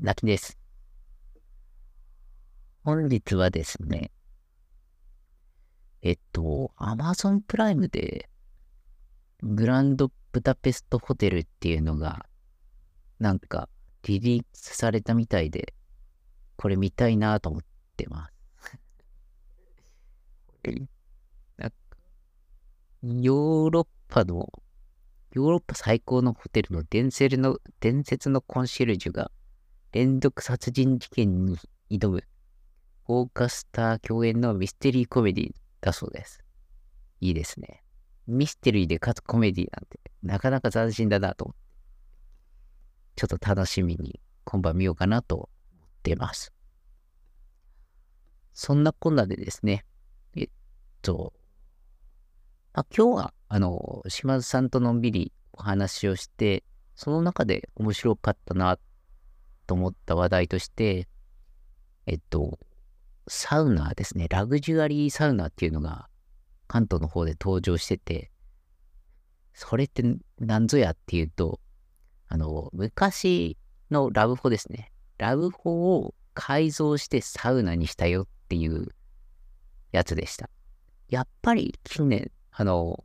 泣きです。本日はですね、えっと、Amazon プライムで、グランドブダペストホテルっていうのが、なんか、リリースされたみたいで、これ見たいなと思ってます。なんか、ヨーロッパの、ヨーロッパ最高のホテルの伝説の、伝説のコンシェルジュが、連続殺人事件に挑む、オーカスター共演のミステリーコメディだそうです。いいですね。ミステリーでかつコメディなんて、なかなか斬新だなと思って、ちょっと楽しみに今晩見ようかなと思ってます。そんなこんなでですね、えっと、あ今日は、あの、島津さんとのんびりお話をして、その中で面白かったなと思った話題として、えっと、サウナですね、ラグジュアリーサウナっていうのが関東の方で登場してて、それって何ぞやっていうと、あの、昔のラブホですね。ラブホを改造してサウナにしたよっていうやつでした。やっぱり近年、あの、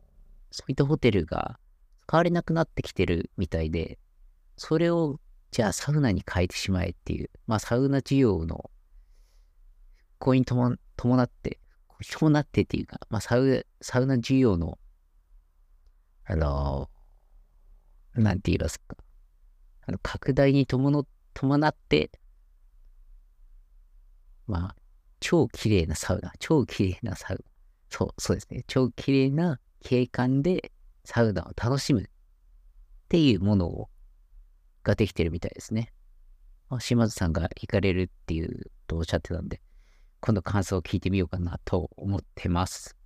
そういったホテルが使われなくなってきてるみたいで、それをじゃあサウナに変えてしまえっていう、まあサウナ需要の復興に伴って、伴ってっていうか、まあサウサウナ需要の、あのー、なんて言いますか、あの拡大に伴伴って、まあ、超綺麗なサウナ、超綺麗なサウナ。そう、そうですね。超綺麗な景観でサウナを楽しむっていうものをができてるみたいですね。島津さんが行かれるっていうとおっしゃってたんで、今度感想を聞いてみようかなと思ってます。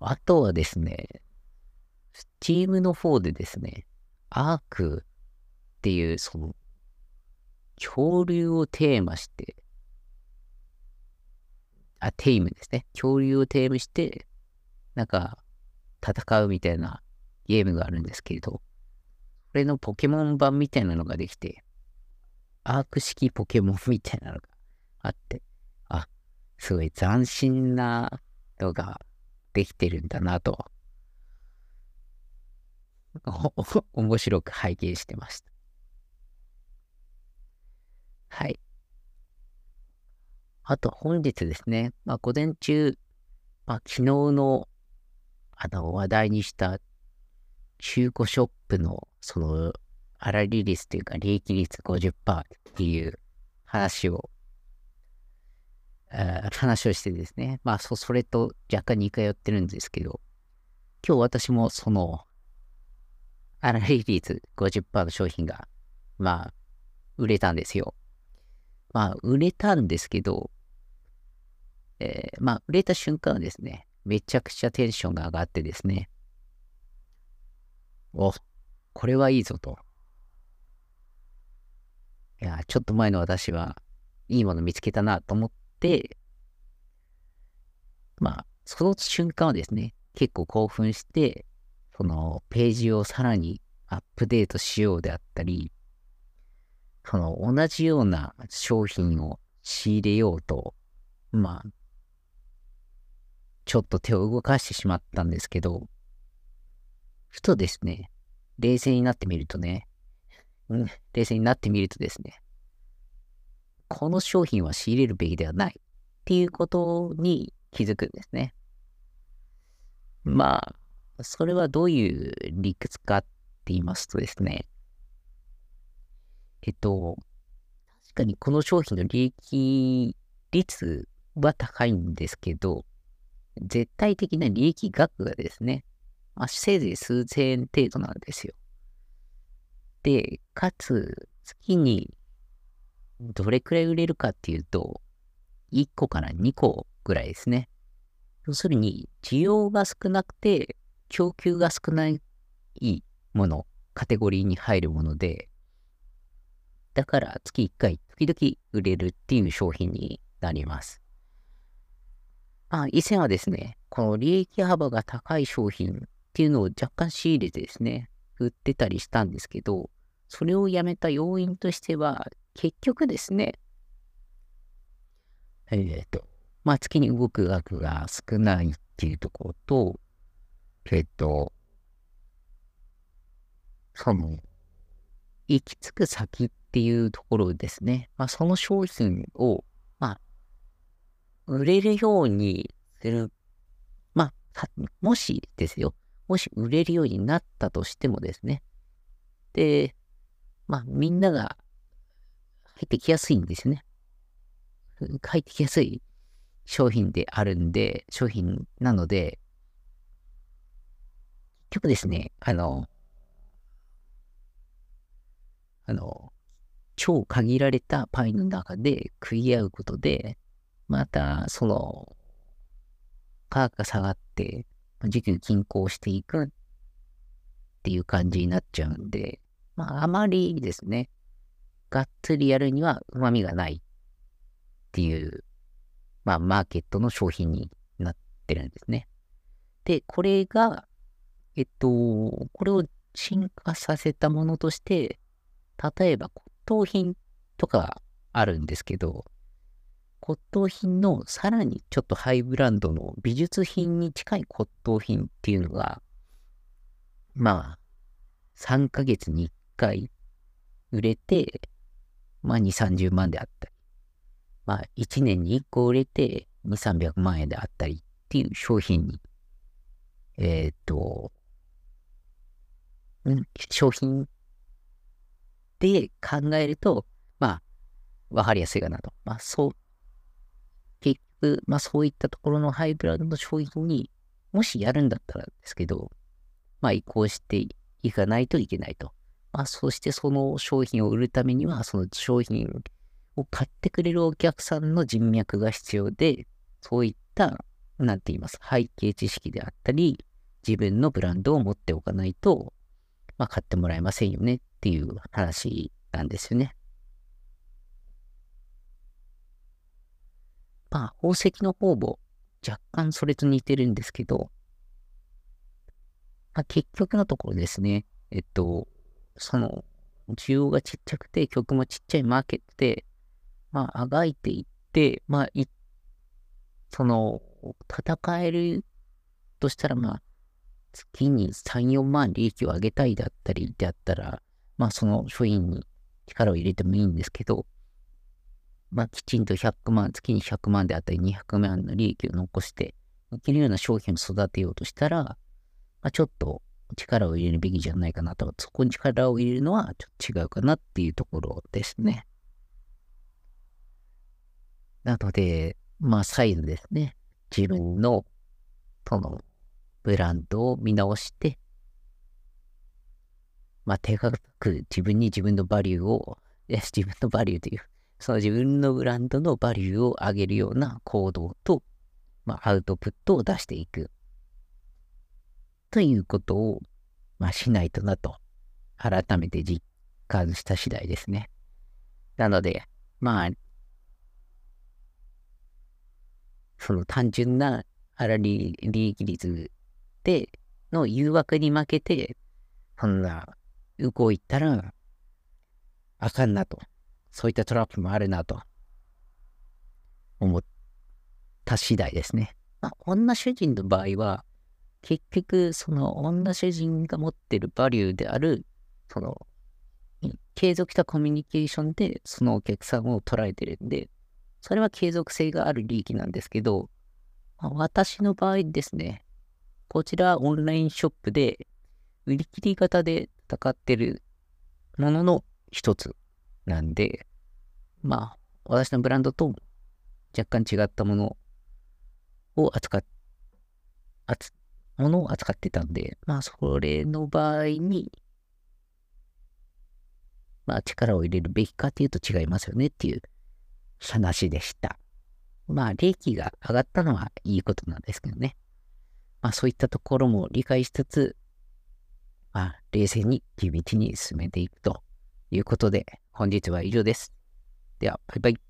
あとはですね、スチームの方でですね、アークっていう、その、恐竜をテーマして、あ、テイムですね。恐竜をテーマして、なんか、戦うみたいなゲームがあるんですけれど、れのポケモン版みたいなのができて、アーク式ポケモンみたいなのがあって、あ、すごい斬新なのができてるんだなと、面白く拝見してました。はい。あと本日ですね、まあ午前中、まあ昨日のあの話題にした中古ショップのその粗利率というか利益率50%っていう話を、話をしてですね。まあそ、それと若干似通ってるんですけど、今日私もその粗利率50%の商品が、まあ、売れたんですよ。まあ、売れたんですけど、えー、まあ、売れた瞬間はですね、めちゃくちゃテンションが上がってですね、お、これはいいぞと。いや、ちょっと前の私はいいもの見つけたなと思って、まあ、その瞬間はですね、結構興奮して、そのページをさらにアップデートしようであったり、その同じような商品を仕入れようと、まあ、ちょっと手を動かしてしまったんですけど、ふとですね、冷静になってみるとね、うん、冷静になってみるとですね、この商品は仕入れるべきではないっていうことに気づくんですね。まあ、それはどういう理屈かって言いますとですね、えっと、確かにこの商品の利益率は高いんですけど、絶対的な利益額がですね、まあ、せいぜい数千円程度なんですよ。で、かつ、月にどれくらい売れるかっていうと、1個から2個ぐらいですね。要するに、需要が少なくて、供給が少ないもの、カテゴリーに入るもので、だから月1回、時々売れるっていう商品になります。まあ、以前はですね、この利益幅が高い商品っていうのを若干仕入れてですね、売ってたりしたんですけど、それをやめた要因としては、結局ですね、えっ、ー、と、まあ、月に動く額が少ないっていうところと、えっ、ー、と、その、行き着く先っていうところですね。まあ、その商品を、まあ、売れるようにする。まあ、もしですよ。もし売れるようになったとしてもですね。で、まあ、みんなが入ってきやすいんですよね。入ってきやすい商品であるんで、商品なので、結局ですね、あの、あの、超限られたパイの中で食い合うことで、また、その、価格が下がって、時給均衡していく。っていう感じになっちゃうんで、まあ、あまりですね、がっつりやるには旨味がない。っていう、まあ、マーケットの商品になってるんですね。で、これが、えっと、これを進化させたものとして、例えば骨董品とかあるんですけど、骨董品のさらにちょっとハイブランドの美術品に近い骨董品っていうのが、まあ、3ヶ月に1回売れて、まあ2、30万であったり、まあ1年に1個売れて2、300万円であったりっていう商品に、えー、っと、商品で考えると、まあ、わかりやすいかなと。まあ、そう、まあそういったところのハイブランドの商品にもしやるんだったらですけど、まあ移行していかないといけないと。まあそしてその商品を売るためには、その商品を買ってくれるお客さんの人脈が必要で、そういった、なんて言います、背景知識であったり、自分のブランドを持っておかないと、まあ買ってもらえませんよねっていう話なんですよね。まあ、宝石の方も若干それと似てるんですけど、まあ、結局のところですね、えっと、その、需要がちっちゃくて、曲もちっちゃいマーケットで、まあ、あがいていって、まあ、い、その、戦えるとしたら、まあ、月に3、4万利益を上げたいだったりであったら、まあ、その商品に力を入れてもいいんですけど、まあ、きちんと100万、月に100万であったり200万の利益を残して、いけるような商品を育てようとしたら、まあ、ちょっと力を入れるべきじゃないかなと、そこに力を入れるのはちょっと違うかなっていうところですね。なので、まあ、サイズですね。自分の、その、ブランドを見直して、まあ、手堅く自分に自分のバリューを、自分のバリューという、その自分のブランドのバリューを上げるような行動と、まあ、アウトプットを出していく。ということを、まあ、しないとなと、改めて実感した次第ですね。なので、まあ、その単純な粗利益率での誘惑に負けて、そんな動いたらあかんなと。そういったトラップもあるなと思った次第ですね。まあ、女主人の場合は、結局、その女主人が持ってるバリューである、その、継続したコミュニケーションでそのお客さんを捉えてるんで、それは継続性がある利益なんですけど、まあ、私の場合ですね、こちらオンラインショップで売り切り型で戦ってるものの一つなんで、まあ、私のブランドと若干違ったものを扱っ、ものを扱ってたんで、まあ、それの場合に、まあ、力を入れるべきかっていうと違いますよねっていう話でした。まあ、利益が上がったのはいいことなんですけどね。まあ、そういったところも理解しつつ、まあ、冷静に地道に進めていくということで、本日は以上です。では、バイバイ。